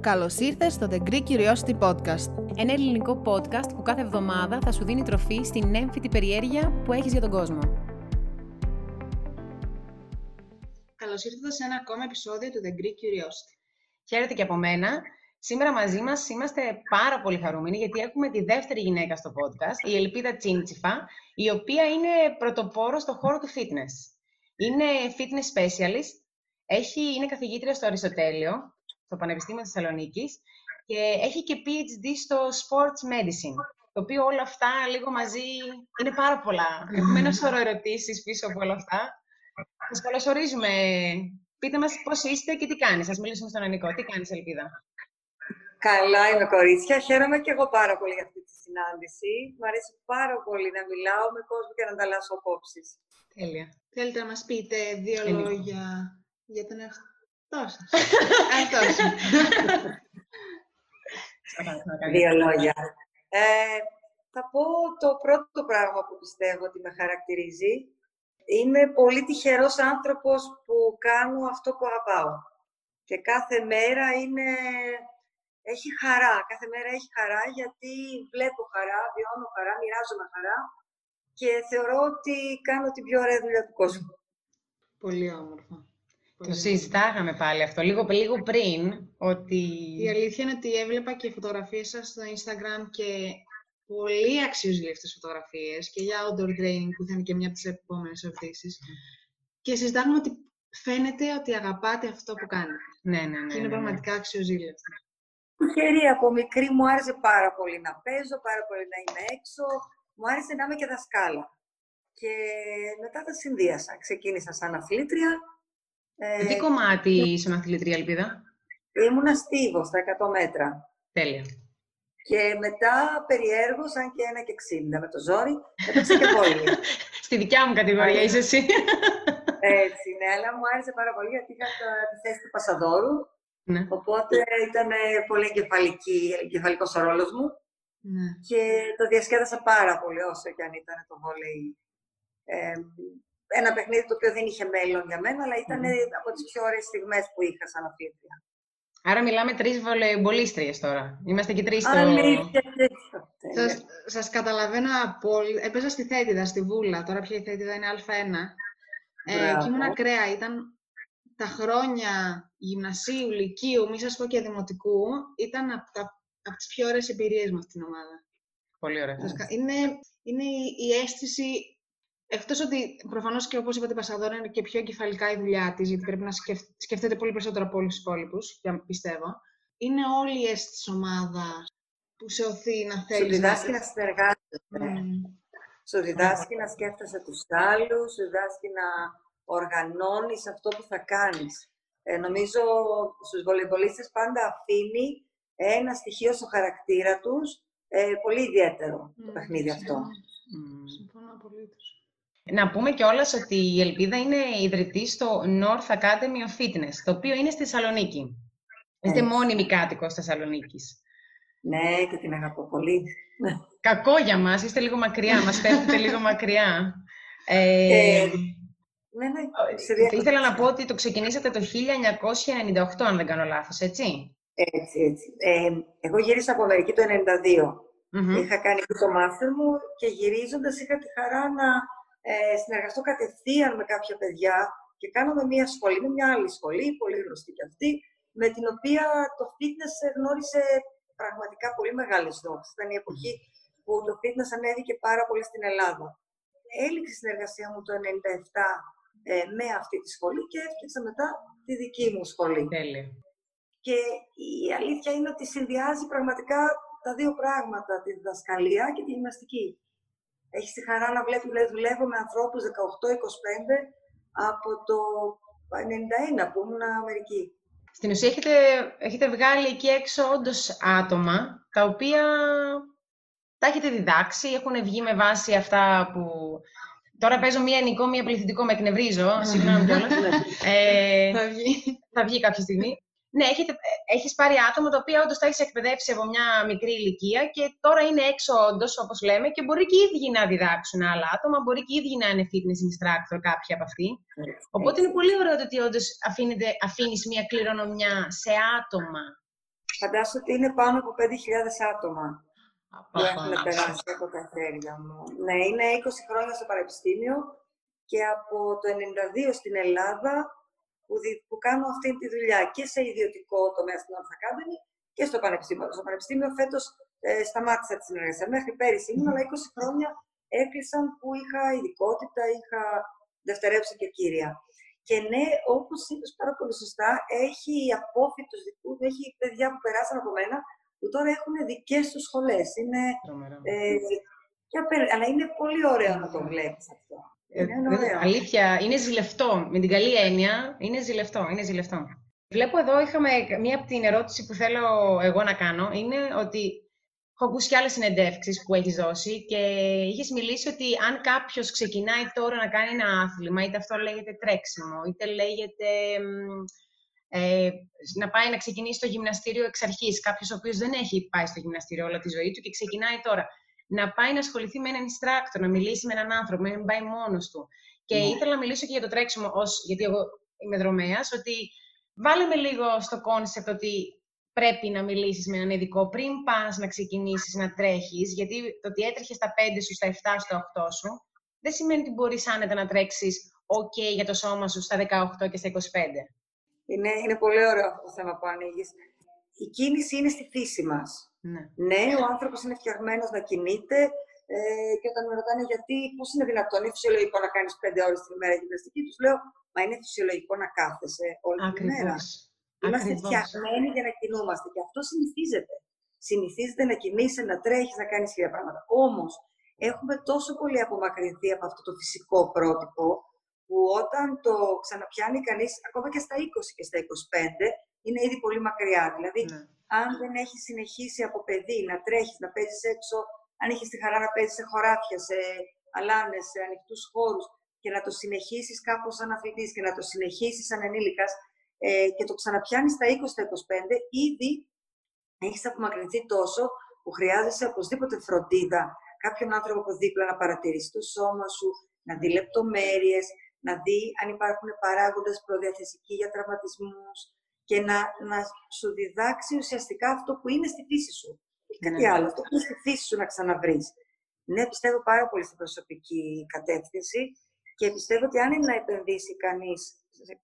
Καλώς ήρθες στο The Greek Curiosity Podcast. Ένα ελληνικό podcast που κάθε εβδομάδα θα σου δίνει τροφή στην έμφυτη περιέργεια που έχεις για τον κόσμο. Καλώς ήρθατε σε ένα ακόμα επεισόδιο του The Greek Curiosity. Χαίρετε και από μένα. Σήμερα μαζί μας είμαστε πάρα πολύ χαρούμενοι γιατί έχουμε τη δεύτερη γυναίκα στο podcast, η Ελπίδα Τσίντσιφα, η οποία είναι πρωτοπόρος στο χώρο του fitness. Είναι fitness specialist, έχει, είναι καθηγήτρια στο Αριστοτέλειο, στο Πανεπιστήμιο Θεσσαλονίκης και έχει και PhD στο Sports Medicine. Το οποίο όλα αυτά λίγο μαζί είναι πάρα πολλά. Έχουμε ένα σωρό ερωτήσεις πίσω από όλα αυτά. Σας καλωσορίζουμε. Πείτε μας πώς είστε και τι κάνεις. Α μιλήσουμε στον Ανικό. Τι κάνεις, Ελπίδα; Καλά είμαι, κορίτσια. Χαίρομαι και εγώ πάρα πολύ για αυτή τη συνάντηση. Μου αρέσει πάρα πολύ να μιλάω με κόσμο και να ανταλλάσσω απόψεις. Τέλεια. Θέλετε να μας πείτε δύο λόγια για τον εαυτό σα. Δύο λόγια. Ε, θα πω το πρώτο πράγμα που πιστεύω ότι με χαρακτηρίζει. Είμαι πολύ τυχερός άνθρωπος που κάνω αυτό που αγαπάω. Και κάθε μέρα είναι... έχει χαρά. Κάθε μέρα έχει χαρά γιατί βλέπω χαρά, βιώνω χαρά, μοιράζομαι χαρά και θεωρώ ότι κάνω την πιο ωραία δουλειά του κόσμου. Πολύ όμορφα. Το συζητάγαμε πάλι αυτό λίγο, λίγο πριν, ότι... Η αλήθεια είναι ότι έβλεπα και φωτογραφίες σας στο Instagram και πολύ αξιοζήλευτες φωτογραφίες και για outdoor training που θα είναι και μια από τις επόμενες ερωτήσεις. Και συζητάγαμε ότι φαίνεται ότι αγαπάτε αυτό που κάνετε. Ναι, ναι, ναι. Και είναι ναι, ναι. πραγματικά αξιοζήλευτο. Τυχερή από μικρή μου άρεσε πάρα πολύ να παίζω, πάρα πολύ να είμαι έξω. Μου άρεσε να είμαι και δασκάλα. Και μετά τα συνδύασα. Ξεκίνησα σαν αθλήτρια. Ε, Τι κομμάτι ήσουν αθλητρία, Ελπίδα; ήμουνα στίβος στα 100 μέτρα. Τέλεια. Και μετά περιέργως, αν και ένα και 60 με το ζόρι, έπαιξα και βόλιο. Στη δικιά μου κατηγορία είσαι εσύ. Έτσι, ναι, αλλά μου άρεσε πάρα πολύ γιατί είχα τα- τη θέση του Πασαδόρου. ναι. Οπότε ήταν πολύ εγκεφαλική, εγκεφαλικός ο ρόλος μου Ναι. και το διασκέδασα πάρα πολύ όσο και αν ήταν το βόλεϊ. Ε, ένα παιχνίδι το οποίο δεν είχε μέλλον για μένα, αλλά ήταν από τις πιο ωραίες στιγμές που είχα σαν αθλήτρια. Άρα μιλάμε τρεις βολεϊμπολίστριες τώρα. Είμαστε και τρεις στο... Αλήθεια, τέτοιο. Σας, σας καταλαβαίνω απόλυτα. Έπαιζα στη Θέτιδα, στη Βούλα. Τώρα πια η Θέτιδα είναι Α1. Ε, Μπράβο. και ήμουν ακραία. Ήταν τα χρόνια γυμνασίου, λυκείου, μη σας πω και δημοτικού, ήταν από, τα, από τις πιο ωραίες εμπειρίες μου αυτήν την ομάδα. Πολύ ωραία. Σας κα- Είναι, είναι η, η αίσθηση, εκτός ότι προφανώς και όπως είπατε η Πασαδόρα είναι και πιο εγκεφαλικά η δουλειά της, γιατί πρέπει να σκεφ, σκεφτείτε πολύ περισσότερο από όλους τους υπόλοιπους, για- πιστεύω. Είναι όλη η αίσθηση της ομάδας που σε οθεί να Σου θέλεις διδάσκει να συνεργάζεσαι. Μμμ. Σου διδάσκει να σκέφτεσαι τους άλλους, σου διδάσκει να οργανώνεις αυτό που θα κάνεις. Ε, νομίζω στους βολεϊμπολίστες πάντα αφήνει ένα στοιχείο στο χαρακτήρα τους ε, πολύ ιδιαίτερο το Μμ, παιχνίδι αυτό. συμφωνώ. Μμμ. Συμφωνώ απολύτως. Να πούμε κιόλας ότι η Ελπίδα είναι ιδρυτή στο North Academy of Fitness, το οποίο είναι στη Θεσσαλονίκη. Είστε Έτσι. μόνιμη κάτοικος Θεσσαλονίκης. Ναι, και την αγαπώ πολύ. Κακό για μας, είστε λίγο μακριά, μας φέρνετε λίγο μακριά. Ε, Ε, ναι, ναι, σε δια- ήθελα να πω ότι το ξεκινήσατε το 1998, αν δεν κάνω λάθος, έτσι. Έτσι, έτσι. Ε, εγώ γύρισα από Αμερική το 1992. Μμμ. Είχα κάνει και το μάστερ μου και γυρίζοντας είχα τη χαρά να ε, συνεργαστώ κατευθείαν με κάποια παιδιά και κάναμε μια σχολή, με μια άλλη σχολή, πολύ γνωστή και αυτή, με την οποία το fitness γνώρισε πραγματικά πολύ μεγάλες δόξες. Ήταν η εποχή που το fitness ανέβηκε πάρα πολύ στην Ελλάδα. Έληξε η συνεργασία μου το 1997 ε, με αυτή τη σχολή και έφτιαξα μετά τη δική μου σχολή. Τέλεια. Και η αλήθεια είναι ότι συνδυάζει πραγματικά τα δύο πράγματα, τη διδασκαλία και τη γυμναστική. Έχεις τη χαρά να βλέπεις, δηλαδή, δουλεύω με ανθρώπους 18-25 από το 91 που ήμουν Αμερική. Στην ουσία έχετε, έχετε βγάλει εκεί έξω όντως άτομα τα οποία τα έχετε διδάξει, έχουν βγει με βάση αυτά που... Τώρα παίζω μία ενικό, μία πληθυντικό, με εκνευρίζω, συγγνώμη κιόλας. ε, Θα βγει. θα βγει κάποια στιγμή. Ναι, έχετε, έχεις πάρει άτομα τα οποία όντως τα έχεις εκπαιδεύσει από μια μικρή ηλικία και τώρα είναι έξω όντως, όπως λέμε, και μπορεί και οι ίδιοι να διδάξουν άλλα άτομα, μπορεί και οι ίδιοι να είναι fitness instructor κάποιοι από αυτοί. Οπότε είναι πολύ ωραίο το ότι όντως αφήνεις μια κληρονομιά σε άτομα Φαντάζομαι ότι είναι πάνω από 5.000 άτομα που έχουν περάσει από τα χέρια μου. Ναι, είναι 20 χρόνια στο Πανεπιστήμιο και από το 92 στην Ελλάδα που, που κάνω αυτή τη δουλειά και σε ιδιωτικό τομέα στην North Academy και στο Πανεπιστήμιο. Στο Πανεπιστήμιο φέτος ε, σταμάτησα τη συνεργασία. Μέχρι πέρυσι ήμουν, αλλά 20 χρόνια έκλεισαν που είχα ειδικότητα, είχα δευτερεύσει και κύρια. Και ναι, όπως είπες πάρα πολύ σωστά, έχει απόφυτου δικού έχει παιδιά που περάσαν από μένα που τώρα έχουν δικές τους σχολές. Είναι, ε, αλλά είναι πολύ ωραίο να το βλέπεις αυτό. Ε, είναι αλήθεια, είναι ζηλευτό. Με την καλή έννοια, είναι ζηλευτό. Είναι ζηλευτό. Βλέπω εδώ, είχαμε μία από την ερώτηση που θέλω εγώ να κάνω, είναι ότι έχω ακούσει και άλλες συνεντεύξεις που έχεις δώσει και είχες μιλήσει ότι αν κάποιος ξεκινάει τώρα να κάνει ένα άθλημα, είτε αυτό λέγεται τρέξιμο, είτε λέγεται ε, να πάει να ξεκινήσει το γυμναστήριο εξ αρχής. Κάποιος ο οποίος δεν έχει πάει στο γυμναστήριο όλη τη ζωή του και ξεκινάει τώρα. Να πάει να ασχοληθεί με έναν instructor, να μιλήσει με έναν άνθρωπο, να μην πάει μόνος του. Και ναι. ήθελα να μιλήσω και για το τρέξιμο, ως, γιατί εγώ είμαι δρομέας, ότι βάλε με λίγο στο κόνσεπτ ότι πρέπει να μιλήσεις με έναν ειδικό πριν πας να ξεκινήσεις να τρέχεις, γιατί το ότι έτρεχε στα 5 σου, στα 7, στα 8 σου, δεν σημαίνει ότι μπορείς άνετα να τρέξεις ok για το σώμα σου στα 18 και στα 25. Είναι, είναι πολύ ωραίο αυτό το θέμα που ανοίγεις. Η κίνηση είναι στη φύση μας. Ναι. ναι, ο άνθρωπος είναι φτιαγμένος να κινείται ε, και όταν με ρωτάνε γιατί, πώς είναι δυνατόν, είναι φυσιολογικό να κάνεις 5 ώρες την ημέρα γυμναστική, τους λέω, Μα είναι φυσιολογικό να κάθεσαι όλη την ημέρα. Είμαστε φτιαγμένοι για να κινούμαστε και αυτό συνηθίζεται. Συνηθίζεται να κινείσαι, να τρέχεις, να κάνεις χίλια πράγματα. Όμως, έχουμε τόσο πολύ απομακρυνθεί από αυτό το φυσικό πρότυπο, που όταν το ξαναπιάνει κανείς, ακόμα και στα 20 και στα 25, είναι ήδη πολύ μακριά. Δηλαδή, ναι. αν δεν έχει συνεχίσει από παιδί να τρέχεις, να παίζεις έξω, αν έχεις τη χαρά να παίζεις σε χωράφια, σε αλάνες, σε ανοιχτούς χώρους, και να το συνεχίσεις κάπως σαν αθλητής και να το συνεχίσεις σαν ενήλικας ε, και το ξαναπιάνεις στα 20-25, ήδη έχεις απομακρυνθεί τόσο που χρειάζεσαι οπωσδήποτε φροντίδα κάποιον άνθρωπο από δίπλα να παρατηρήσει το σώμα σου, να δει λεπτομέρειες, να δει αν υπάρχουν παράγοντες προδιαθεσικοί για τραυματισμούς και να, να σου διδάξει ουσιαστικά αυτό που είναι στη φύση σου. Ή κάτι ναι. άλλο, αυτό που είναι στη φύση σου να ξαναβρεις. Ναι, πιστεύω πάρα πολύ στην προσωπική κατεύθυνση και πιστεύω ότι αν είναι να επενδύσει κανείς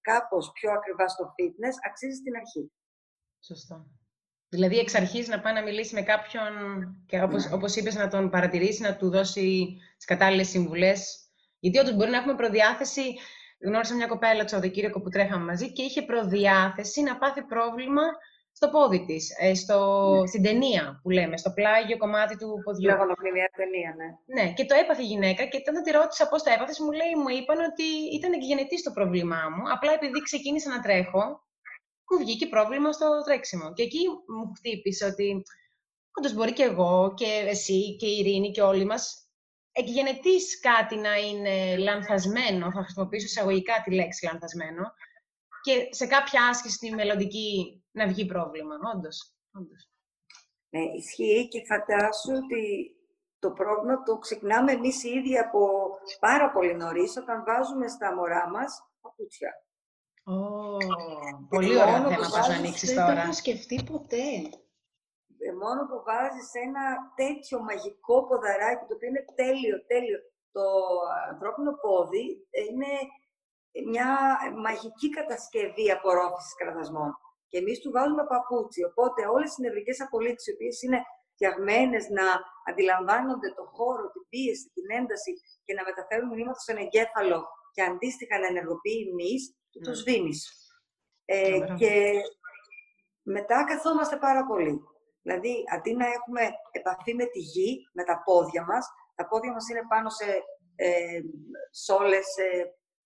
κάπως πιο ακριβά στο fitness, αξίζει στην αρχή. Σωστό. Δηλαδή, εξ αρχής να πάει να μιλήσει με κάποιον και όπως, ναι. όπως είπες, να τον παρατηρήσει, να του δώσει τις κατάλληλες συμβουλές. Γιατί όντως μπορεί να έχουμε προδιάθεση... Γνώρισα μια κοπέλα το Σαββατοκύριακο που τρέχαμε μαζί και είχε προδιάθεση να πάθει πρόβλημα στο πόδι της, ε, στο, ναι. στην ταινία που λέμε, στο πλάγιο κομμάτι του ποδιού. μια ταινία, ναι. Ναι, και το έπαθε η γυναίκα και όταν τη ρώτησα πώς το έπαθες, μου λέει, μου είπαν ότι ήταν και γενετή το πρόβλημά μου. Απλά επειδή ξεκίνησα να τρέχω, μου βγήκε πρόβλημα στο τρέξιμο. Και εκεί μου χτύπησε ότι όντως μπορεί και εγώ και εσύ και η Ειρήνη και όλοι μας εκγενετή κάτι να είναι λανθασμένο, θα χρησιμοποιήσω εισαγωγικά τη λέξη λανθασμένο, και σε κάποια άσκηση στη μελλοντική να βγει πρόβλημα, όντως. όντως. Ναι, ισχύει και φαντάσου ότι το πρόβλημα το ξεκινάμε εμείς οι ίδιοι από πάρα πολύ νωρίς όταν βάζουμε στα μωρά μας παπούτσια. Oh, πολύ ωραίο θέμα που θα ανοίξεις τώρα. Δεν το έχω σκεφτεί ποτέ. Ε, μόνο που βάζεις ένα τέτοιο μαγικό ποδαράκι, το οποίο είναι τέλειο, τέλειο. Το ανθρώπινο πόδι είναι μια μαγική κατασκευή απορρόφησης κραδασμών. Και εμείς του βάζουμε παπούτσι. Οπότε όλες οι νευρικές απολύτσει, οι οποίες είναι φτιαγμένες να αντιλαμβάνονται το χώρο, την πίεση, την ένταση και να μεταφέρουν μηνύματα στον εγκέφαλο και αντίστοιχα να ενεργοποιεί η μυς, το ναι. σβήνει. Ε, και μετά καθόμαστε πάρα πολύ. Δηλαδή, αντί να έχουμε επαφή με τη γη, με τα πόδια μας, τα πόδια μας είναι πάνω σε ε, σόλες,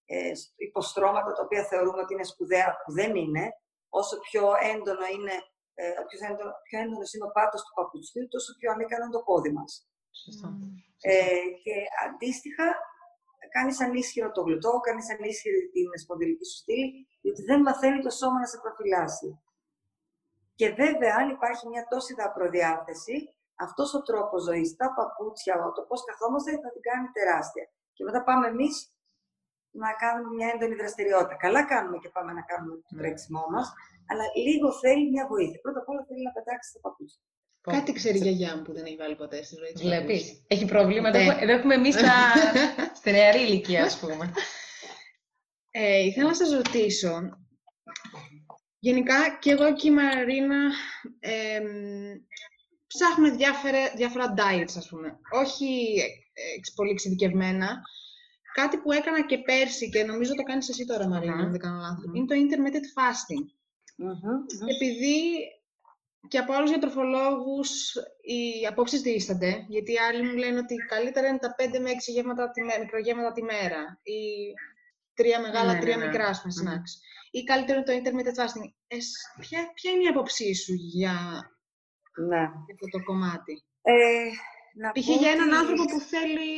ε, υποστρώματα τα οποία θεωρούμε ότι είναι σπουδαία, που δεν είναι. Όσο πιο έντονο είναι, ε, πιο, έντονο, πιο έντονος είναι ο πάτος του παπουτσιού, τόσο πιο ανίκανο είναι το πόδι μας. Ε, και αντίστοιχα, κάνεις ανίσχυρο το γλουτό, κάνεις ανίσχυρη την σπονδυλική σου στήλη, γιατί δεν μαθαίνει το σώμα να σε προφυλάσει. Και βέβαια, αν υπάρχει μια τόση προδιάθεση, αυτός ο τρόπος ζωής, τα παπούτσια, το πώ καθόμαστε, θα την κάνει τεράστια. Και μετά πάμε εμείς να κάνουμε μια έντονη δραστηριότητα. Καλά κάνουμε και πάμε να κάνουμε το ναι. τρέξιμό μας, αλλά λίγο θέλει μια βοήθεια. Πρώτα απ' όλα θέλει να πετάξει τα παπούτσια. Κάτι ξέρει η γιαγιά μου που δεν έχει βάλει ποτέ στη ζωή της. Βλέπεις. Έχει προβλήματα. Ναι. Εδώ έχουμε εμείς τα. στη νεαρή ηλικία, ας πούμε. Ε, ήθελα να σας ρωτήσω. Γενικά και εγώ και η Μαρίνα ε, ψάχνουμε διάφορα, διάφορα diets, ας πούμε. Όχι ε, πολύ εξειδικευμένα, Κάτι που έκανα και πέρσι και νομίζω το κάνεις εσύ τώρα, Μαρίνα, αν δεν κάνω λάθος, είναι το intermittent fasting. Επειδή και από άλλους διατροφολόγους οι απόψεις δίστανται, γιατί άλλοι μου λένε ότι καλύτερα είναι τα 5 με 6 γεύματα τη μέρα, μικρογεύματα τη μέρα ή τρία μεγάλα, ναι, τρία ναι, ναι. μικρά, ας πούμε, Ή καλύτερα είναι το intermittent fasting. ποια, ποια είναι η άποψή σου για ναι. αυτό το κομμάτι; Ε, Π.χ. για έναν άνθρωπο που θέλει,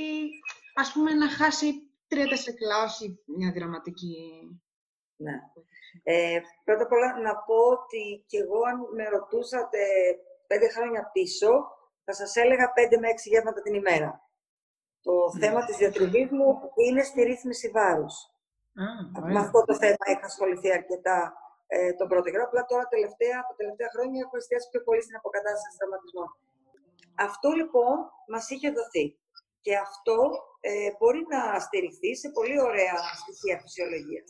ας πούμε, να χάσει τρία-τέσσερα κιλά, όχι μια δραματική... Ναι. Ε, πρώτα απ' όλα να πω ότι κι εγώ αν με ρωτούσατε πέντε χρόνια πίσω, θα σας έλεγα πέντε με έξι γεύματα την ημέρα. Το ναι. θέμα της διατριβής μου είναι στη ρύθμιση βάρους. Με αυτό το θέμα είχα ασχοληθεί αρκετά ε, τον πρώτο καιρό. Απλά τώρα τελευταία, τα τελευταία χρόνια έχω εστιάσει πιο πολύ στην αποκατάσταση τραυματισμών. Αυτό λοιπόν μας είχε δοθεί. Και αυτό ε, μπορεί να στηριχθεί σε πολύ ωραία στοιχεία φυσιολογίας.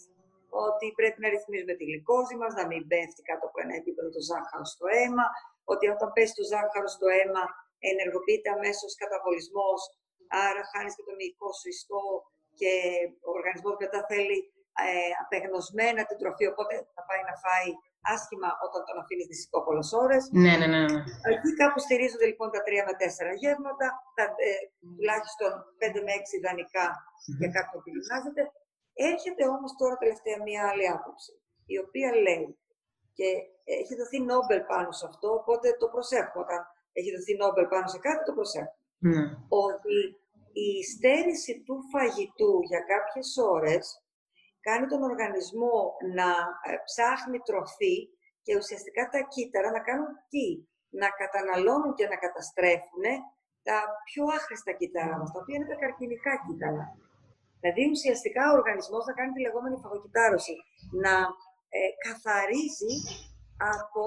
Ότι πρέπει να ρυθμίζουμε τη γλυκόζη μας, να μην πέφτει κάτω από ένα επίπεδο το ζάχαρο στο αίμα, ότι όταν πέσει το ζάχαρο στο αίμα ενεργοποιείται αμέσως καταβολισμός, άρα χάνεις και το μυϊκό σου ιστό και ο οργανισμός μετά θέλει ε, απεγνωσμένα την τροφή, οπότε θα πάει να φάει άσχημα όταν τον αφήνεις δυσικό πολλές ώρες. Ναι, ναι, ναι, ναι. Εκεί κάπου στηρίζονται λοιπόν τα 3 με 4 γεύματα, τα, ε, τουλάχιστον 5 με 6 ιδανικά mm-hmm. για κάποιον που γυμνάζεται. Έρχεται όμως τώρα τελευταία μία άλλη άποψη, η οποία λέει και έχει δοθεί Νόμπελ πάνω σε αυτό, οπότε το προσέχω. Όταν έχει δοθεί Νόμπελ πάνω σε κάτι, το προσέχω. Mm. Ότι η στέρηση του φαγητού για κάποιες ώρες κάνει τον οργανισμό να ε, ψάχνει τροφή και ουσιαστικά τα κύτταρα να κάνουν τι, να καταναλώνουν και να καταστρέφουν τα πιο άχρηστα κύτταρα μας, τα οποία είναι τα καρκινικά κύτταρα. Δηλαδή ουσιαστικά ο οργανισμός θα κάνει τη λεγόμενη φαγοκυτάρωση, να ε, καθαρίζει από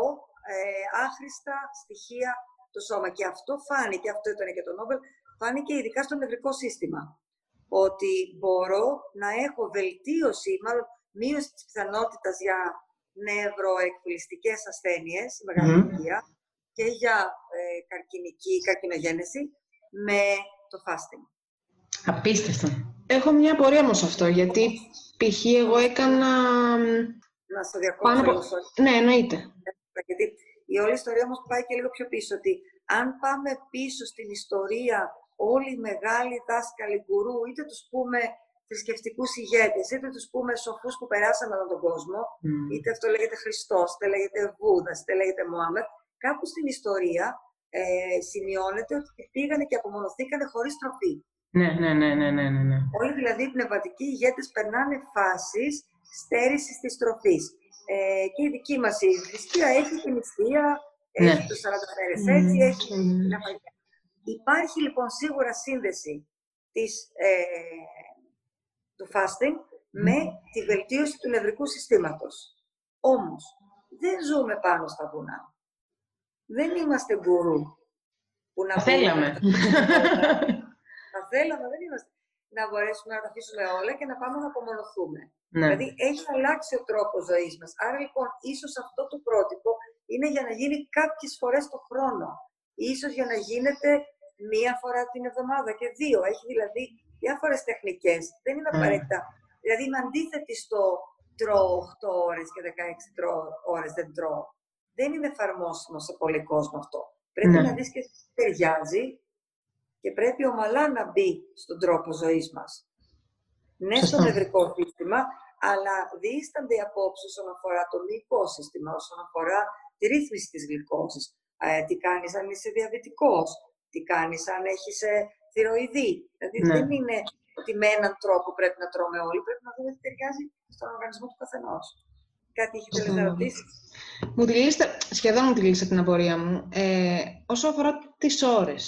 ε, άχρηστα στοιχεία το σώμα. Και αυτό φάνηκε, αυτό ήταν και το Νόμπελ, φάνηκε ειδικά στο νευρικό σύστημα ότι μπορώ να έχω βελτίωση, μάλλον μείωση της πιθανότητας για νευροεκφυλιστικές ασθένειες, μεγάλη ηλικία, και για ε, καρκινική καρκινογένεση με το fasting. Απίστευτο. Έχω μια απορία όμως αυτό, γιατί π.χ. εγώ έκανα... Να στο διακόψω από... Ναι, εννοείται. Γιατί η όλη ιστορία όμως πάει και λίγο πιο πίσω, ότι αν πάμε πίσω στην ιστορία όλοι οι μεγάλοι δάσκαλοι γκουρού, είτε τους πούμε θρησκευτικούς ηγέτες, είτε τους πούμε σοφούς που περάσαν από τον κόσμο, είτε αυτό λέγεται Χριστός, είτε λέγεται Βούδας, είτε λέγεται Μωάμετ, κάπου στην ιστορία ε, σημειώνεται ότι πήγανε και απομονωθήκανε χωρίς τροφή. Ναι, ναι, ναι, ναι, ναι, ναι. ναι. Όλοι δηλαδή οι πνευματικοί ηγέτες περνάνε φάσεις στέρησης της τροφής. Ε, και η δική μας η θρησκεία έχει την νηστεία, ναι. έχει τους 40 μέρες έτσι, έχει την Υπάρχει λοιπόν σίγουρα σύνδεση της, ε, του fasting με τη βελτίωση του νευρικού συστήματος. Όμως, δεν ζούμε πάνω στα βουνά. Δεν είμαστε γκουρού. Που να θέλαμε. Θα θέλαμε, δεν είμαστε. Να μπορέσουμε να τα αφήσουμε όλα και να πάμε να απομονωθούμε. Ναι. Δηλαδή, έχει αλλάξει ο τρόπος ζωής μας. Άρα, λοιπόν, ίσως αυτό το πρότυπο είναι για να γίνει κάποιες φορές το χρόνο. Ίσως για να γίνεται μία φορά την εβδομάδα και δύο. Έχει δηλαδή διάφορες τεχνικές. Δεν είναι ναι. απαραίτητα. Δηλαδή είμαι αντίθετη στο τρώω 8 ώρες και 16 ώρες δεν τρώω. Δεν είναι εφαρμόσιμο σε πολύ κόσμο αυτό. Πρέπει ναι. να δεις και τι ταιριάζει και πρέπει ομαλά να μπει στον τρόπο ζωής μας. Ναι, στο νευρικό σύστημα, αλλά δίστανται οι απόψεις όσον αφορά το μυϊκό σύστημα, όσον αφορά τη ρύθμιση της γλυκόζης. Ε, τι κάνεις αν είσαι διαβητικός, τι κάνεις αν έχεις ε, θηροειδή. Δηλαδή ναι. δεν είναι ότι με έναν τρόπο πρέπει να τρώμε όλοι, πρέπει να δούμε τι ταιριάζει στον οργανισμό του καθενός. Κάτι έχετε να ρωτήσει. Μου τη σχεδόν μου τη λύσατε την απορία μου. Ε, όσο αφορά τις ώρες.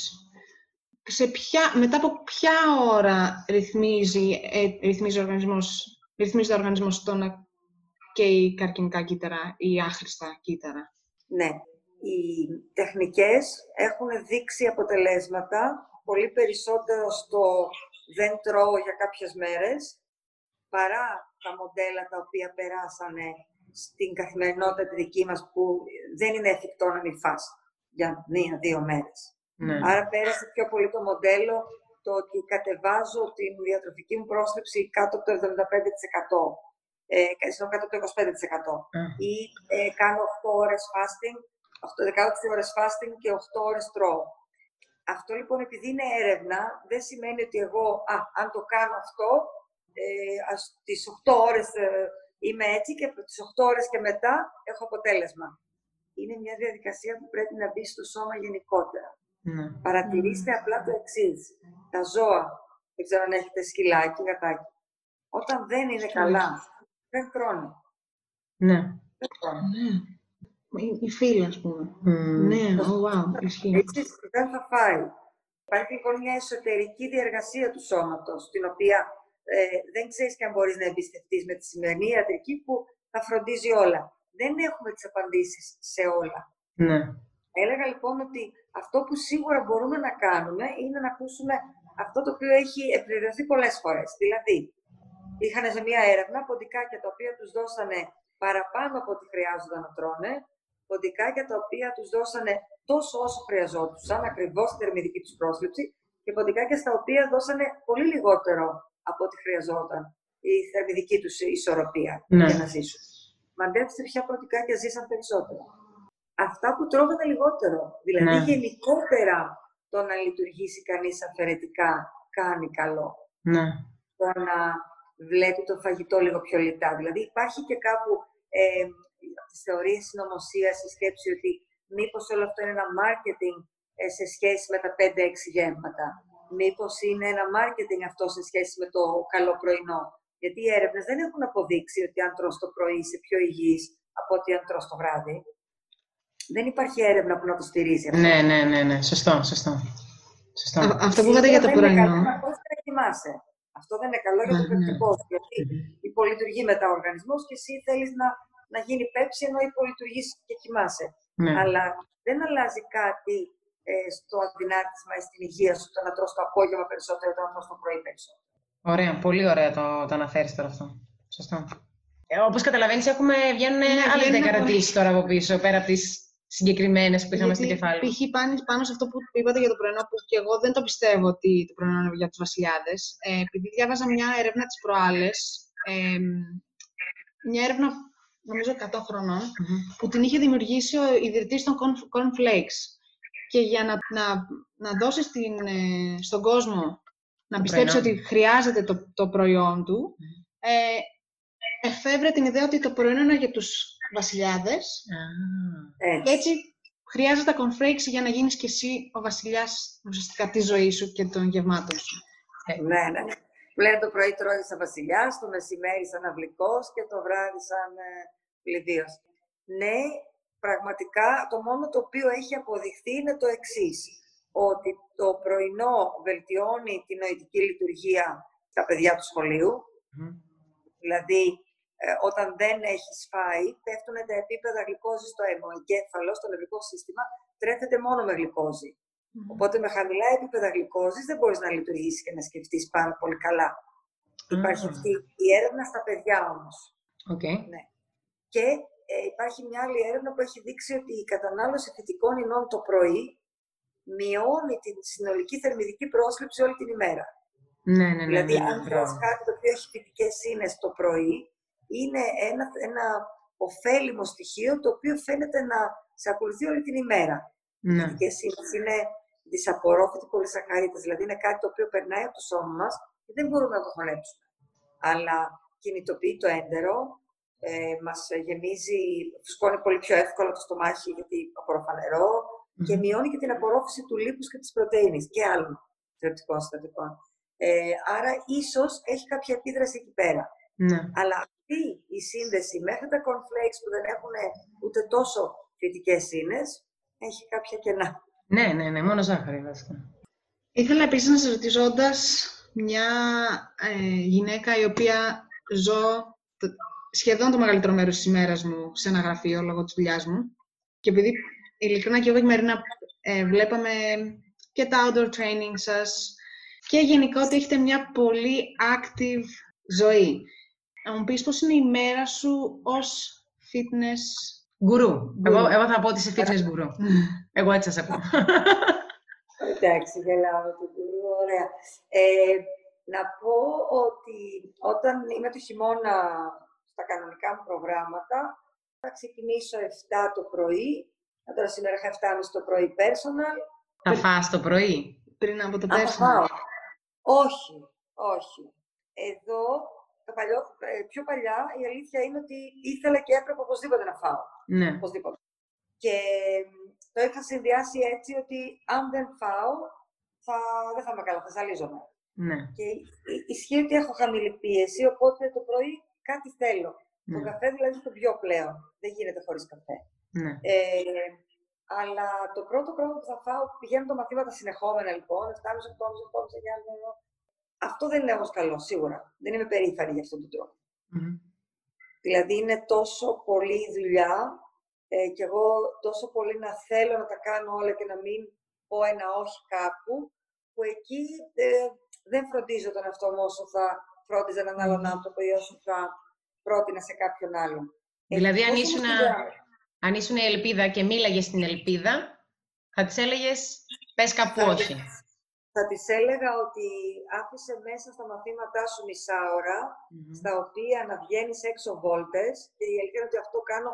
σε ποια, μετά από ποια ώρα ρυθμίζει, ε, ρυθμίζει, ο οργανισμός, ρυθμίζει ο οργανισμός το να καίει καρκινικά κύτταρα ή άχρηστα κύτταρα; Ναι. Οι τεχνικές έχουν δείξει αποτελέσματα πολύ περισσότερο στο δεν τρώω για κάποιες μέρες, παρά τα μοντέλα τα οποία περάσανε στην καθημερινότητα τη δική μας, που δεν είναι εφικτό να μην φας για μία-δύο μέρες. Ναι. Άρα πέρασε πιο πολύ το μοντέλο το ότι κατεβάζω την διατροφική μου πρόσληψη κάτω από το 75%, ε, κάτω από το 25%. Ή ε, κάνω 8 ώρες fasting, 16 ώρες fasting και 8 ώρες τρώω. Αυτό λοιπόν επειδή είναι έρευνα, δεν σημαίνει ότι εγώ, α, αν το κάνω αυτό, ε, ας, τις 8 ώρες ε, είμαι έτσι και από τις 8 ώρες και μετά έχω αποτέλεσμα. Είναι μια διαδικασία που πρέπει να μπει στο σώμα γενικότερα. Ναι. Παρατηρήστε απλά το εξής. Τα ζώα, δεν ξέρω αν έχετε σκυλάκι, γατάκι. Όταν δεν είναι καλά, δεν τρώνε. Ναι. Δεν τρώνε. Ναι. Η φίλη, ας πούμε. Ναι, oh, wow, Έτσι δεν θα φάει. Υπάρχει λοιπόν μια εσωτερική διεργασία του σώματος, την οποία ε, δεν ξέρεις και αν μπορείς να εμπιστευτείς με τη σημερινή ιατρική που θα φροντίζει όλα. Δεν έχουμε τις απαντήσεις σε όλα. Ναι. Έλεγα λοιπόν ότι αυτό που σίγουρα μπορούμε να κάνουμε είναι να ακούσουμε αυτό το οποίο έχει επιβεβαιωθεί πολλές φορές. Δηλαδή, είχαν σε μια έρευνα ποντικάκια τα οποία τους δώσανε παραπάνω από ό,τι χρειάζονταν να τρώνε, ποντικάκια τα οποία τους δώσανε τόσο όσο χρειαζόντουσαν, ακριβώς τη θερμιδική τους πρόσληψη, και ποντικάκια στα οποία δώσανε πολύ λιγότερο από ό,τι χρειαζόταν η θερμιδική τους ισορροπία ναι. για να ζήσουν. Μαντέψτε ποια ποντικάκια ζήσαν περισσότερο. Αυτά που τρώγανε λιγότερο. Δηλαδή, ναι. γενικότερα το να λειτουργήσει κανείς αφαιρετικά κάνει καλό. Ναι. Το να βλέπει το φαγητό λίγο πιο λιτά. Δηλαδή, υπάρχει και κάπου ε, τις θεωρίες συνωμοσίας η σκέψη ότι μήπως όλο αυτό είναι ένα marketing ε, σε σχέση με τα 5-6 γεύματα. Μήπως είναι ένα marketing αυτό σε σχέση με το καλό πρωινό. Γιατί οι έρευνες δεν έχουν αποδείξει ότι αν τρως το πρωί είσαι πιο υγιής από ότι αν τρως το βράδυ. Δεν υπάρχει έρευνα που να το στηρίζει αυτό. Ναι, ναι, ναι, ναι. Σωστό, σωστό. σωστό. Α, αυτό που είπατε για το πρωινό. Αυτό δεν είναι καλό για το παικτικό σου. Γιατί υπολειτουργεί μετά ο οργανισμός και εσύ θέλεις να να γίνει πέψη ενώ υπολειτουργεί και κοιμάσαι. Ναι. Αλλά δεν αλλάζει κάτι ε, στο αδυνάτισμα ή στην υγεία σου το να τρως το απόγευμα περισσότερο ή το να τρως το πρωί περισσότερο. Ωραία, πολύ ωραία το, το αναφέρεις τώρα αυτό. Σωστό. Ε, όπως καταλαβαίνεις, έχουμε, βγαίνουν ναι, άλλες δεκαρατήσεις τώρα από πίσω, πέρα από τις συγκεκριμένες που είχαμε στην κεφάλι. Π.χ. πάνω, πάνω σε αυτό που είπατε για το πρωινό, που και εγώ δεν το πιστεύω ότι το πρωινό είναι για τους βασιλιάδες. Ε, επειδή διάβαζα μια έρευνα τις προάλλες, ε, μια έρευνα νομίζω 100 χρονων που την είχε δημιουργήσει ο ιδρυτής των Cornflakes. Και για να, να, να δώσεις ε, στον κόσμο να πιστέψει ότι χρειάζεται το, το προϊόν του, ε, εφεύρε την ιδέα ότι το προϊόν είναι για τους βασιλιάδες. Και έτσι χρειάζεται τα cornflakes για να γίνεις και εσύ ο βασιλιάς ουσιαστικά της ζωής σου και των γευμάτων σου. Ε, ναι, ναι. Λένε το πρωί τρώει σαν βασιλιάς, το μεσημέρι σαν αυλικός και το βράδυ σαν ε, Ναι, πραγματικά το μόνο το οποίο έχει αποδειχθεί είναι το εξής. Ότι το πρωινό βελτιώνει την νοητική λειτουργία στα παιδιά του σχολείου. Δηλαδή, ε, όταν δεν έχει φάει, πέφτουν τα επίπεδα γλυκόζης στο αίμα. Ο εγκέφαλος, το νευρικό σύστημα, τρέφεται μόνο με γλυκόζη. Οπότε με χαμηλά επίπεδα γλυκόζης δεν μπορείς να λειτουργήσεις και να σκεφτείς πάρα πολύ καλά. Υπάρχει αυτή η έρευνα στα παιδιά όμως. Okay. Ναι. Και ε, υπάρχει μια άλλη έρευνα που έχει δείξει ότι η κατανάλωση θετικών ινών το πρωί μειώνει την συνολική θερμιδική πρόσληψη όλη την ημέρα. Ναι, ναι, ναι. Δηλαδή, ναι, ναι, αν τρως κάτι το οποίο έχει φυτικέ ίνες το πρωί, είναι ένα, ένα ωφέλιμο στοιχείο το οποίο φαίνεται να σε ακολουθεί όλη την ημέρα. Ναι. Οι φυτικές ίνες είναι δυσαπορρόφητοι πολυσαχαρίτες. Δηλαδή είναι κάτι το οποίο περνάει από το σώμα μας και δεν μπορούμε να το χωνέψουμε. Αλλά κινητοποιεί το έντερο, ε, μας γεμίζει, φουσκώνει πολύ πιο εύκολα το στομάχι γιατί απορροφά νερό και μειώνει και την απορρόφηση του λίπους και της πρωτεΐνης και άλλων θρεπτικών συστατικών. Ε, άρα ίσως έχει κάποια επίδραση εκεί πέρα. Ναι. Αλλά αυτή η σύνδεση μέχρι τα cornflakes που δεν έχουν ούτε τόσο φυτικές ίνες, έχει κάποια κενά. Ναι, ναι, ναι, μόνο ζάχαρη βασικά. Ήθελα επίσης να σας ρωτήσω, όντας μια ε, γυναίκα η οποία ζω σχεδόν το μεγαλύτερο μέρος της ημέρας μου σε ένα γραφείο λόγω της δουλειάς μου και επειδή ειλικρινά και εγώ και Μαρίνα ε, βλέπαμε και τα outdoor training σας και γενικά ότι έχετε μια πολύ active ζωή. Να μου πεις πώς είναι η μέρα σου ως fitness γκουρού. Εγώ, εγώ θα πω ότι είσαι fitness γκουρού. εγώ έτσι σας ακούω. Εντάξει, γελάω το γκουρού, ωραία. Ε, να πω ότι όταν είμαι το χειμώνα στα κανονικά μου προγράμματα, θα ξεκινήσω 7 το πρωί, τώρα σήμερα είχα 7.30 το πρωί personal. Θα φας το πρωί; Πριν από το personal. Όχι, όχι. Εδώ, το παλιό, ε, πιο παλιά, η αλήθεια είναι ότι ήθελα και έπρεπε οπωσδήποτε να φάω. Ναι. Οπωσδήποτε. Και το είχα συνδυάσει έτσι ότι αν δεν φάω, θα, δεν θα είμαι καλά, θα ζαλίζομαι. Ναι. Και ισχύει ότι έχω χαμηλή πίεση, οπότε το πρωί κάτι θέλω. Ναι. Το καφέ δηλαδή το πιο πλέον. Δεν γίνεται χωρίς καφέ. Ναι. Ε, αλλά το πρώτο πράγμα που θα φάω, πηγαίνουν τα μαθήματα συνεχόμενα λοιπόν, 7,5, 8,5, 8,5, Αυτό δεν είναι όμως καλό, σίγουρα. Δεν είμαι περήφανη για αυτόν τον τρόπο. Mm-hmm. Δηλαδή είναι τόσο πολύ δουλειά ε, και εγώ τόσο πολύ να θέλω να τα κάνω όλα και να μην πω ένα όχι κάπου, που εκεί ε, δεν φροντίζω τον εαυτό μου όσο θα φρόντιζα έναν άλλον άνθρωπο ή όσο θα πρότεινα σε κάποιον άλλον. Δηλαδή, αν ήσουν, αν ήσουν η ελπίδα και μίλαγες στην ελπίδα, θα της έλεγες πες κάπου όχι. Θα της έλεγα ότι άφησε μέσα στα μαθήματά σου μισά ώρα, στα οποία να βγαίνεις έξω βόλτες και η αλήθεια είναι ότι αυτό κάνω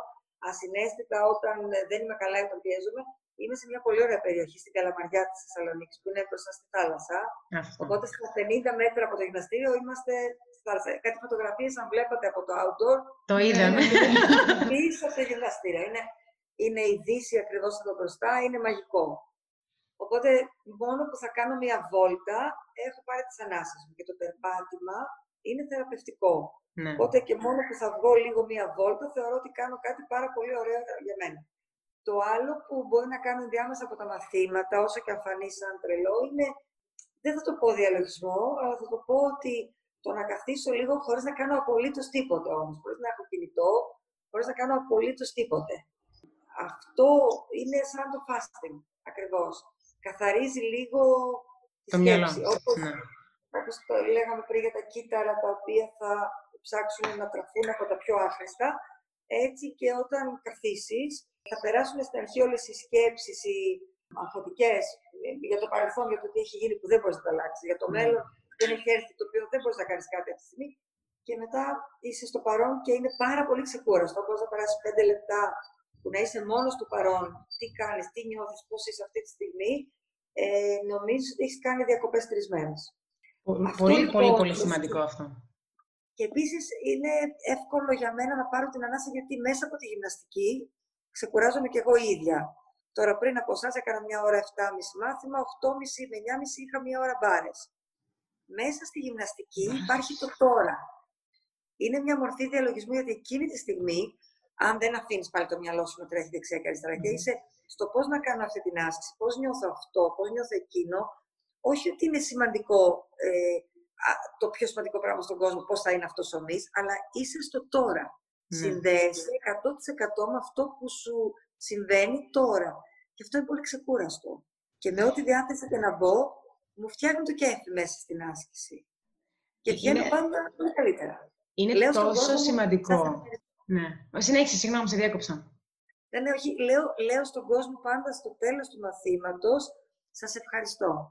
ασυναίσθητα όταν δεν είμαι καλά ή όταν πιέζομαι, Είμαι σε μια πολύ ωραία περιοχή στην Καλαμαριά της Θεσσαλονίκης, που είναι μπροστά στη θάλασσα. Αυτό. Οπότε στα 50 μέτρα από το γυμναστήριο είμαστε στη θάλασσα. Κάτι φωτογραφίες, αν βλέπατε από το outdoor. Το είδαμε. Πίσω από το γυμναστήριο. Είναι, είναι η δύση ακριβώς εδώ μπροστά, είναι μαγικό. Οπότε μόνο που θα κάνω μια βόλτα έχω πάρει τις ανάσες μου και το περπάτημα είναι θεραπευτικό. Ναι. Οπότε και μόνο που θα βγω λίγο μια βόλτα θεωρώ ότι κάνω κάτι πάρα πολύ ωραίο για μένα. Το άλλο που μπορεί να κάνω διάμεσα από τα μαθήματα, όσο και αφανεί σαν τρελό, είναι, δεν θα το πω διαλογισμό, αλλά θα το πω ότι το να καθίσω λίγο χωρίς να κάνω απολύτως τίποτα όμως, χωρίς να έχω κινητό, χωρίς να κάνω απολύτως τίποτε. Αυτό είναι σαν το fasting, ακριβώς. Καθαρίζει λίγο τη σκέψη. Όπως, ναι. Όπως το λέγαμε πριν για τα κύτταρα, τα οποία θα ψάξουν να τραφούν από τα πιο άχρηστα, έτσι και όταν καθίσεις, θα περάσουν στην αρχή όλες οι σκέψεις, οι αγχωτικές για το παρελθόν, για το τι έχει γίνει που δεν μπορείς να το αλλάξεις, για το ναι. μέλλον δεν έχει έρθει το οποίο δεν μπορείς να κάνεις κάτι αυτή τη στιγμή. Και μετά είσαι στο παρόν και είναι πάρα πολύ ξεκούραστο. Μπορεί να περάσεις πέντε λεπτά που να είσαι μόνος στο παρόν, τι κάνεις, τι νιώθεις, πώς είσαι αυτή τη στιγμή. Ε, νομίζω ότι έχεις κάνει διακοπές τρεις μέρε. Πολύ, λοιπόν, πολύ, πολύ σημαντικό αυτό. Και επίσης είναι εύκολο για μένα να πάρω την ανάσα γιατί μέσα από τη γυμναστική ξεκουράζομαι κι εγώ ίδια. Τώρα πριν από εσάς έκανα μια ώρα 7,5 μάθημα, 8,5 με 9,5 είχα μια ώρα μπάρες. Μέσα στη γυμναστική υπάρχει το τώρα. Είναι μια μορφή διαλογισμού γιατί εκείνη τη στιγμή, αν δεν αφήνεις πάλι το μυαλό σου να τρέχει δεξιά και αριστερά και είσαι στο πώς να κάνω αυτή την άσκηση, πώς νιώθω αυτό, πώς νιώθω εκείνο, όχι ότι είναι σημαντικό ε, το πιο σημαντικό πράγμα στον κόσμο, πώς θα είναι αυτός ο μη, αλλά είσαι στο τώρα ναι. συνδέεσαι 100% με αυτό που σου συμβαίνει τώρα. Και αυτό είναι πολύ ξεκούραστο. Και με ό,τι διάθεσα και να μπω, μου φτιάχνει το κέφι μέσα στην άσκηση. Και βγαίνω είναι... πάντα πολύ καλύτερα. Είναι λέω τόσο σημαντικό. Ναι. Συνέχισε, συγγνώμη, σε διάκοψα. Ναι, ναι, όχι. Λέω, λέω στον κόσμο πάντα στο τέλος του μαθήματος, σας ευχαριστώ.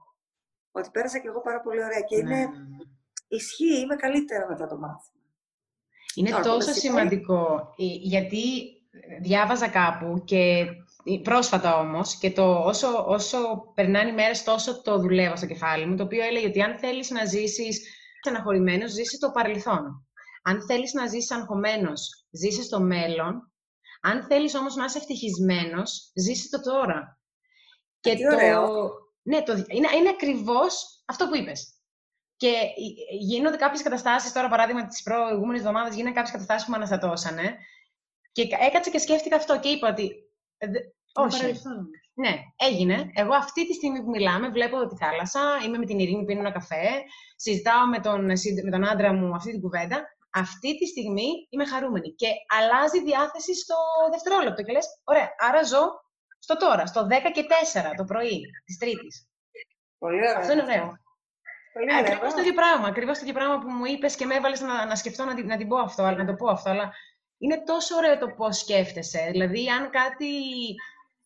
Ότι πέρασα και εγώ πάρα πολύ ωραία. Και είναι, ναι, ναι, ναι. ισχύει, είμαι καλύτερα μετά το μάθημα. Είναι τόσο σημαντικό, ε, γιατί διάβαζα κάπου και πρόσφατα όμως, και το όσο, όσο περνάνε οι μέρες τόσο το δουλεύω στο κεφάλι μου, το οποίο έλεγε ότι αν θέλεις να ζήσεις στεναχωρημένος, ζήσεις το παρελθόν. Αν θέλεις να ζήσεις αγχωμένος, ζήσεις το μέλλον. Αν θέλεις όμως να είσαι ευτυχισμένος, ζήσεις το τώρα. Και το... Ωραίο. Ναι, το... είναι, είναι ακριβώς αυτό που είπες. Και γίνονται κάποιες καταστάσεις, τώρα παράδειγμα τις προηγούμενες εβδομάδες, γίνανε κάποιες καταστάσεις που με αναστατώσανε. Και έκατσα και σκέφτηκα αυτό και είπα ότι. όχι. Ναι, έγινε. Εγώ αυτή τη στιγμή που μιλάμε βλέπω τη θάλασσα, είμαι με την Ειρήνη, πίνω ένα καφέ, συζητάω με τον, με τον άντρα μου αυτή την κουβέντα. Αυτή τη στιγμή είμαι χαρούμενη και αλλάζει η διάθεση στο δευτερόλεπτο και λες, ωραία, άρα ζω στο τώρα, στο 10 και 4 το πρωί της Τρίτης. Πολύ ωραία. Αυτό είναι ωραίο. Πολύ ωραία. Ακριβώς το ίδιο πράγμα. Ακριβώς το ίδιο πράγμα που μου είπες και με έβαλες να, να σκεφτώ να, την- να την πω αυτό, αλλά- να το πω αυτό. Αλλά είναι τόσο ωραίο το πώς σκέφτεσαι. Δηλαδή, αν κάτι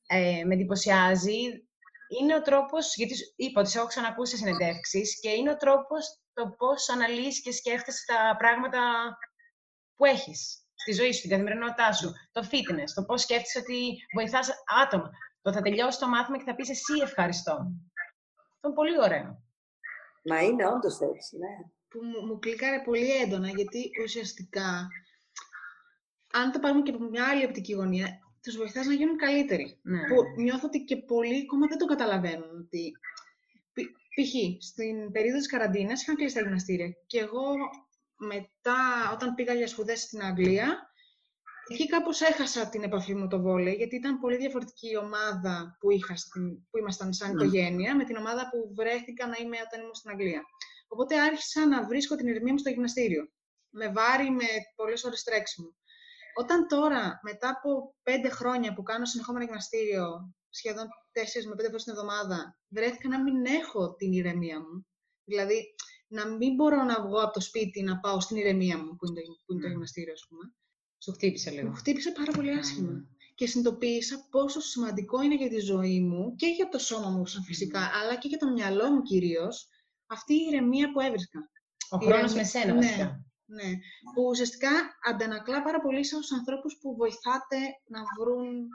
ε, με εντυπωσιάζει, είναι ο τρόπος. Γιατί σου είπα ότι σε έχω ξανακούσει σε συνεντεύξεις και είναι ο τρόπος το πώς αναλύεις και σκέφτεσαι τα πράγματα που έχεις στη ζωή σου, στην καθημερινότητά σου. Το fitness, το πώς σκέφτεσαι ότι βοηθάς άτομα. Το θα τελειώσει το μάθημα και θα πεις εσύ ευχαριστώ. Αυτό είναι πολύ ωραίο. Μα είναι όντως έτσι, ναι. που μου, μου κλικάρε πολύ έντονα, γιατί ουσιαστικά, αν το πάρουμε και από μια άλλη οπτική γωνία, τους βοηθάς να γίνουν καλύτεροι. Ναι. Που νιώθω ότι και πολλοί ακόμα δεν το καταλαβαίνουν. Ότι... π- Π.χ. στην περίοδο της καραντίνας είχαν κλείσει τα γυμναστήρια και εγώ μετά, όταν πήγα για σπουδές στην Αγγλία, εκεί κάπως έχασα την επαφή μου με το βόλεϊ, γιατί ήταν πολύ διαφορετική η ομάδα που, είχα στην, που ήμασταν σαν Ναι. οικογένεια, με την ομάδα που βρέθηκα να είμαι όταν ήμουν στην Αγγλία. Οπότε άρχισα να βρίσκω την ηρεμία μου στο γυμναστήριο. Με βάρη, με πολλές ώρες τρέξιμο. Όταν τώρα, μετά από πέντε χρόνια που κάνω συνεχόμενο γυμναστήριο, σχεδόν τέσσερις με πέντε φορές την εβδομάδα, βρέθηκα να μην έχω την ηρεμία μου. Δηλαδή, να μην μπορώ να βγω από το σπίτι να πάω στην ηρεμία μου, που είναι το, που είναι το Μμ. γυμναστήριο, ας πούμε. Σου χτύπησε λίγο. Μου χτύπησε πάρα πολύ άσχημα. Μμ. Και συνειδητοποίησα πόσο σημαντικό είναι για τη ζωή μου και για το σώμα μου σαν φυσικά, αλλά και για το μυαλό μου κυρίως, αυτή η ηρεμία που έβρισκα. Ο Η χρόνος ηρεμία- με σένα, ναι. βασικά. Ναι, που ουσιαστικά αντανακλά πάρα πολύ στους ανθρώπους που βοηθάτε να βρουν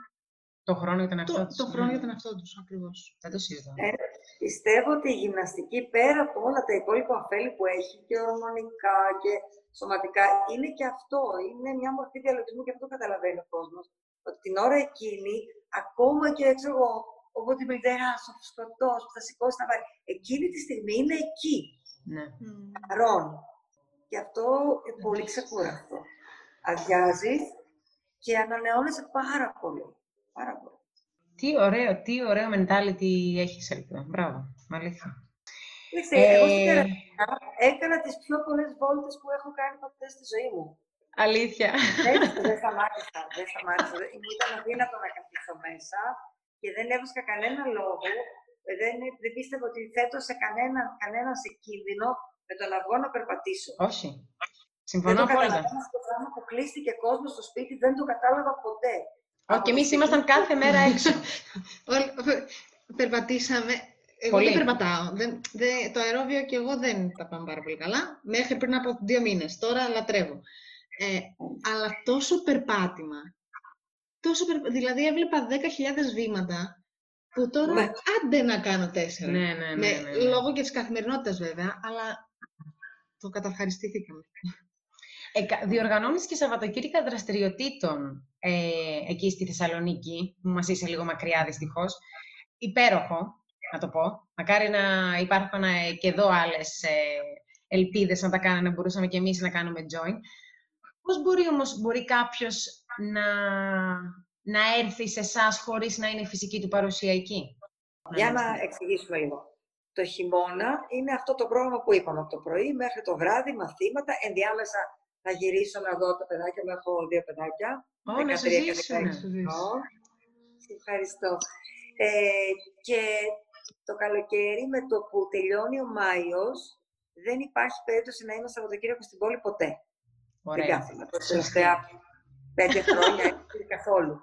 Το χρόνο για τον το, εαυτό τους. το χρόνο Ναι. για τον εαυτό τους, ακριβώς. Δεν το συζητώ. Ε, Πιστεύω ότι η γυμναστική πέρα από όλα τα υπόλοιπα ωφέλη που έχει και ορμονικά και σωματικά είναι και αυτό. Είναι μια μορφή διαλογισμού και αυτό το καταλαβαίνει ο κόσμος. Ότι την ώρα εκείνη, ακόμα και ξέρω εγώ, ο bodybuilder, ο σκοτό που θα σηκώσει να βάλει, εκείνη τη στιγμή είναι εκεί, Ναι. Μμμ. παρόν. Και αυτό είναι πολύ ξεκούραστο. Αδειάζεις και ανανεώνεσαι πάρα πολύ. Πάρα πολύ. Τι ωραίο, τι ωραίο mentality έχεις, Ελπίδα. Μπράβο, αλήθεια. Κοίταξε, εγώ στην Ε, Καραντίνα έκανα τις πιο πολλές βόλτες που έχω κάνει ποτέ στη ζωή μου. αλήθεια. δεν, δεν σταμάτησα, δεν σταμάτησα. Δεν- Μου ήταν αδύνατο να καθίσω μέσα και δεν έβρισκα κανένα λόγο. ε, Δεν, δεν πίστευα ότι θέτω σε κανένα, κανένα σε κίνδυνο με τον αυγό να περπατήσω. Όχι. Δεν Συμφωνώ το απόλυτα. καταλαβαίνω στο πράγμα που κλείστηκε κόσμο στο σπίτι, δεν το κατάλαβα ποτέ. Όχι, και εμείς ήμασταν κάθε μέρα έξω. Όλοι- Περπατήσαμε. Εγώ Πολύ. δεν περπατάω. Δεν, δεν, το αερόβιο και εγώ δεν τα πάμε πάρα πολύ καλά. Μέχρι πριν από δύο μήνες. Τώρα λατρεύω. Ε, αλλά τόσο περπάτημα. Τόσο περπα- Δηλαδή έβλεπα 10.000 βήματα που τώρα Ναι. άντε να κάνω τέσσερα. ναι, ναι, ναι, Με- ναι, ναι. Λόγω και της καθημερινότητας βέβαια, αλλά το καταυχαριστήθηκαμε. Ε, κα- διοργανώνεις και Σαββατοκύριακα δραστηριοτήτων ε, εκεί στη Θεσσαλονίκη, που μας είσαι λίγο μακριά δυστυχώς. Υπέροχο, να το πω. Μακάρι να υπάρχουν ε, και εδώ άλλες ε, ελπίδες να τα κάνουν, να μπορούσαμε και εμείς να κάνουμε join. Πώς μπορεί όμως μπορεί κάποιος να, να έρθει σε εσάς χωρίς να είναι η φυσική του παρουσία εκεί; Για να εξηγήσουμε λίγο. Το χειμώνα είναι αυτό το πρόγραμμα που είπαμε από το πρωί μέχρι το βράδυ, μαθήματα. Ενδιάμεσα θα γυρίσω να δω τα παιδάκια μου. Έχω δύο παιδάκια. Ω, να σου 13 και ζήσουνε. 16. Ω, σε Ευχαριστώ. Ε, και το καλοκαίρι με το που τελειώνει ο Μάιος, δεν υπάρχει περίπτωση να είμαι Σαββατοκύριακο στην πόλη ποτέ. Δεν Ωραία. κάθομαι. Τα τελευταία πέντε χρόνια όχι καθόλου.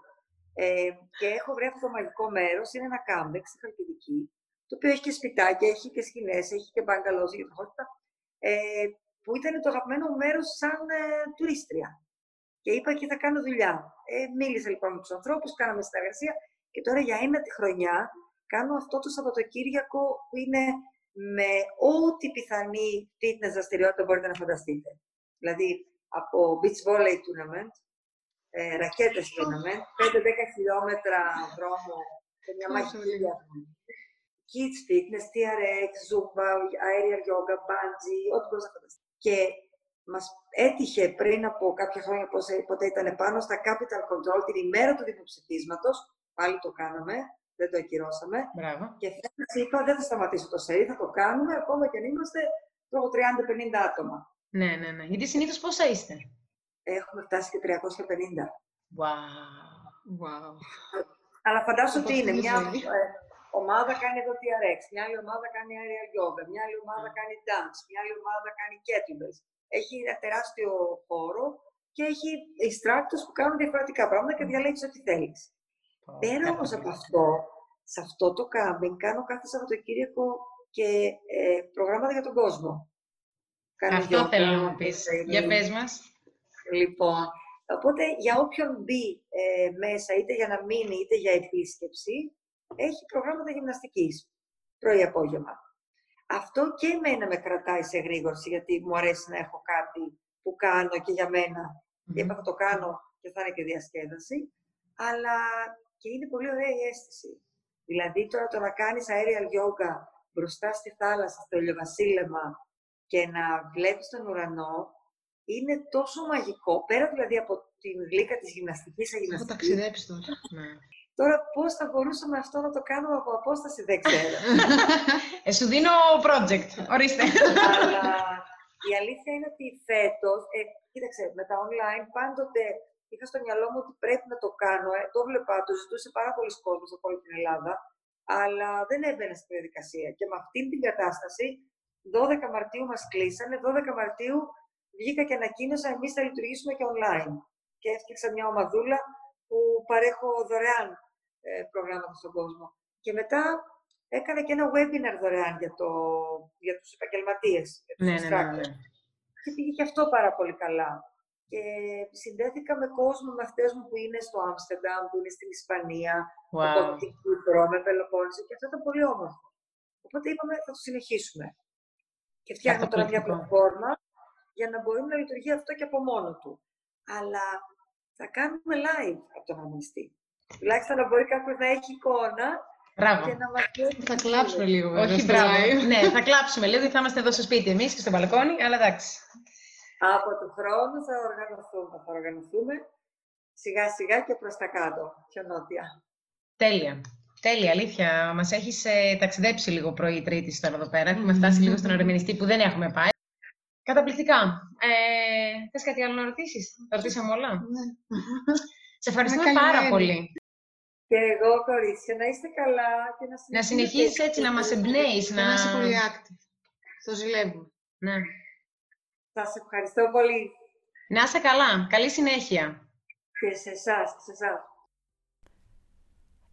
Ε, και έχω βρει αυτό το μαγικό μέρος. Είναι ένα κάμπεξ στη Χαλκιδική, το οποίο έχει και σπιτάκια, έχει και σκηνές, έχει και μπαγκαλό για ταχότητα. Ε, που ήταν το αγαπημένο μου μέρος σαν ε, τουρίστρια. Και είπα και θα κάνω δουλειά. Ε, μίλησα λοιπόν με τους ανθρώπους, κάναμε συνεργασία και τώρα για ένα τη χρονιά κάνω αυτό το Σαββατοκύριακο που είναι με ό,τι πιθανή fitness δραστηριότητα μπορείτε να φανταστείτε. Δηλαδή από beach volley tournament, ε, ρακέτες tournament, 5-10 χιλιόμετρα δρόμο σε μια Πόσο μάχη λίγο. kids fitness, TRX, Zumba, aerial yoga, bungee, ό,τι μπορείς να φανταστείς. Και μας έτυχε πριν από κάποια χρόνια, πόσα- πότε ήταν πάνω στα Capital Control, την ημέρα του δημοψηφίσματος, πάλι το κάναμε, δεν το ακυρώσαμε. Μπράβο. Και φέτος είπα, δεν θα σταματήσω το ΣΕΡΙ, θα το κάνουμε, ακόμα και αν είμαστε το 30-50 άτομα. Ναι, ναι, ναι. Γιατί συνήθως πόσα είστε; Έχουμε φτάσει και 350. Wow. Wow. Αλλά φαντάσου Από ότι είναι αυτή τη μια ζωή. ε, ομάδα κάνει εδώ TRX, μια άλλη ομάδα κάνει aerial yoga, μια άλλη ομάδα κάνει dance, μια άλλη ομάδα κάνει kettlebells. Έχει ένα τεράστιο χώρο και έχει instructors που κάνουν διαφορετικά πράγματα και διαλέγεις ό,τι θέλεις. Πέρα όμως από αυτό, σε αυτό το κάμπινγκ κάνω κάθε Σαββατοκύριακο και ε, προγράμματα για τον κόσμο. Κάνω Αυτό yoga, θέλω να μου πεις. training. Για πες μας. Λοιπόν, οπότε για όποιον μπει ε, μέσα, είτε για να μείνει, είτε για επίσκεψη, έχει προγράμματα γυμναστικής, πρωί-απόγευμα. Αυτό και εμένα με κρατάει σε γρήγορση, γιατί μου αρέσει να έχω κάτι που κάνω και για μένα. Και είπα θα το κάνω και θα είναι και διασκέδαση. Αλλά και είναι πολύ ωραία η αίσθηση. Δηλαδή τώρα το να κάνεις aerial yoga μπροστά στη θάλασσα, στο ηλιοβασίλεμα και να βλέπεις τον ουρανό, είναι τόσο μαγικό, πέρα δηλαδή από την γλύκα της γυμναστικής σε Έχω γυμναστική. ταξιδέψει τώρα. Ναι. Τώρα πώς θα μπορούσαμε αυτό να το κάνουμε από απόσταση δεν ξέρω. Ε, σου δίνω project. Ορίστε. Αλλά η αλήθεια είναι ότι φέτος, ε, κοίταξε, με τα online πάντοτε είχα στο μυαλό μου ότι πρέπει να το κάνω. Ε, το βλέπα, το ζητούσε πάρα πολλοί κόσμος από όλη την Ελλάδα, αλλά δεν έμπαινε στην διαδικασία. Και με αυτή την κατάσταση, 12 Μαρτίου μας κλείσανε, 12 Μαρτίου βγήκα και ανακοίνωσα εμείς θα λειτουργήσουμε και online. Και έφτιαξα μια ομαδούλα που παρέχω δωρεάν ε, προγράμματα στον κόσμο. Και μετά έκανα και ένα webinar δωρεάν για, το, για τους επαγγελματίες, για τους ναι, ναι, ναι, ναι. instructors. Και πήγε και αυτό πάρα πολύ καλά. Και συνδέθηκα με κόσμο, με αυτές μου που είναι στο Άμστερνταμ, που είναι στην Ισπανία, Wow. από την Κύπρο, με Πελοπόννησο και αυτό ήταν πολύ όμορφο. Οπότε είπαμε θα το συνεχίσουμε. Και φτιάχνουμε τώρα μια Καταπληκτικό. πλατφόρμα για να μπορεί να λειτουργεί αυτό και από μόνο του. Αλλά θα κάνουμε live από τον αγωνιστή. Τουλάχιστον να μπορεί κάποιος να έχει εικόνα Μπράβο. και να μας βλέπει. Θα κλάψουμε λίγο βέβαια. Όχι, στο μπράβο. live. ναι, θα κλάψουμε λίγο, γιατί θα είμαστε εδώ στο σπίτι εμείς και στο μπαλκόνι, αλλά εντάξει. Από του χρόνου θα οργανωθούμε. Θα οργανωθούμε σιγά σιγά και προς τα κάτω, πιο νότια. Τέλεια. Τέλεια, αλήθεια. Μας έχεις ταξιδέψει λίγο πρωί Τρίτη τώρα εδώ πέρα. Έχουμε φτάσει λίγο στον ορεμενιστή που δεν έχουμε πάει. Καταπληκτικά. Ε, Θες κάτι άλλο να ρωτήσεις, Τα ρωτήσαμε όλα; Ναι. Σε ευχαριστούμε Να πάρα καλημέρι. πολύ. Και εγώ, κορίτσια, να είστε καλά και να Να συνεχίσεις έτσι, να μας εμπνέεις. Να Να... είσαι πολύ active. Το ζηλεύουμε. Ναι. Σας ευχαριστώ πολύ να είσαι καλά. Καλή συνέχεια. και σε εσάς, σε εσάς.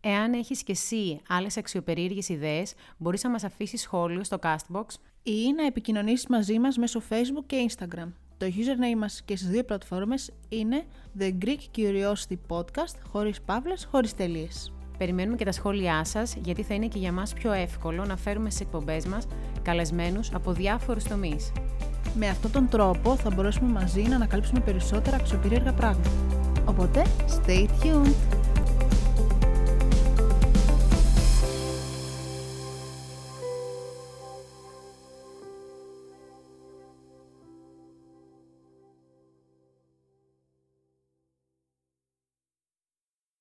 Εάν έχεις και εσύ άλλες αξιοπερίεργες ιδέες, μπορείς να μας αφήσεις σχόλιο στο Castbox ή να επικοινωνήσεις μαζί μας μέσω Facebook και Instagram. Το username μας και στις δύο πλατφόρμες είναι The Greek Curiosity Podcast, χωρίς παύλες, χωρίς τελείες. Περιμένουμε και τα σχόλιά σας, γιατί θα είναι και για μας πιο εύκολο να φέρουμε στις εκπομπές μας καλεσμένους από διάφορους τομείς. Με αυτόν τον τρόπο θα μπορέσουμε μαζί να ανακαλύψουμε περισσότερα αξιοπερίεργα πράγματα. Οπότε, stay tuned!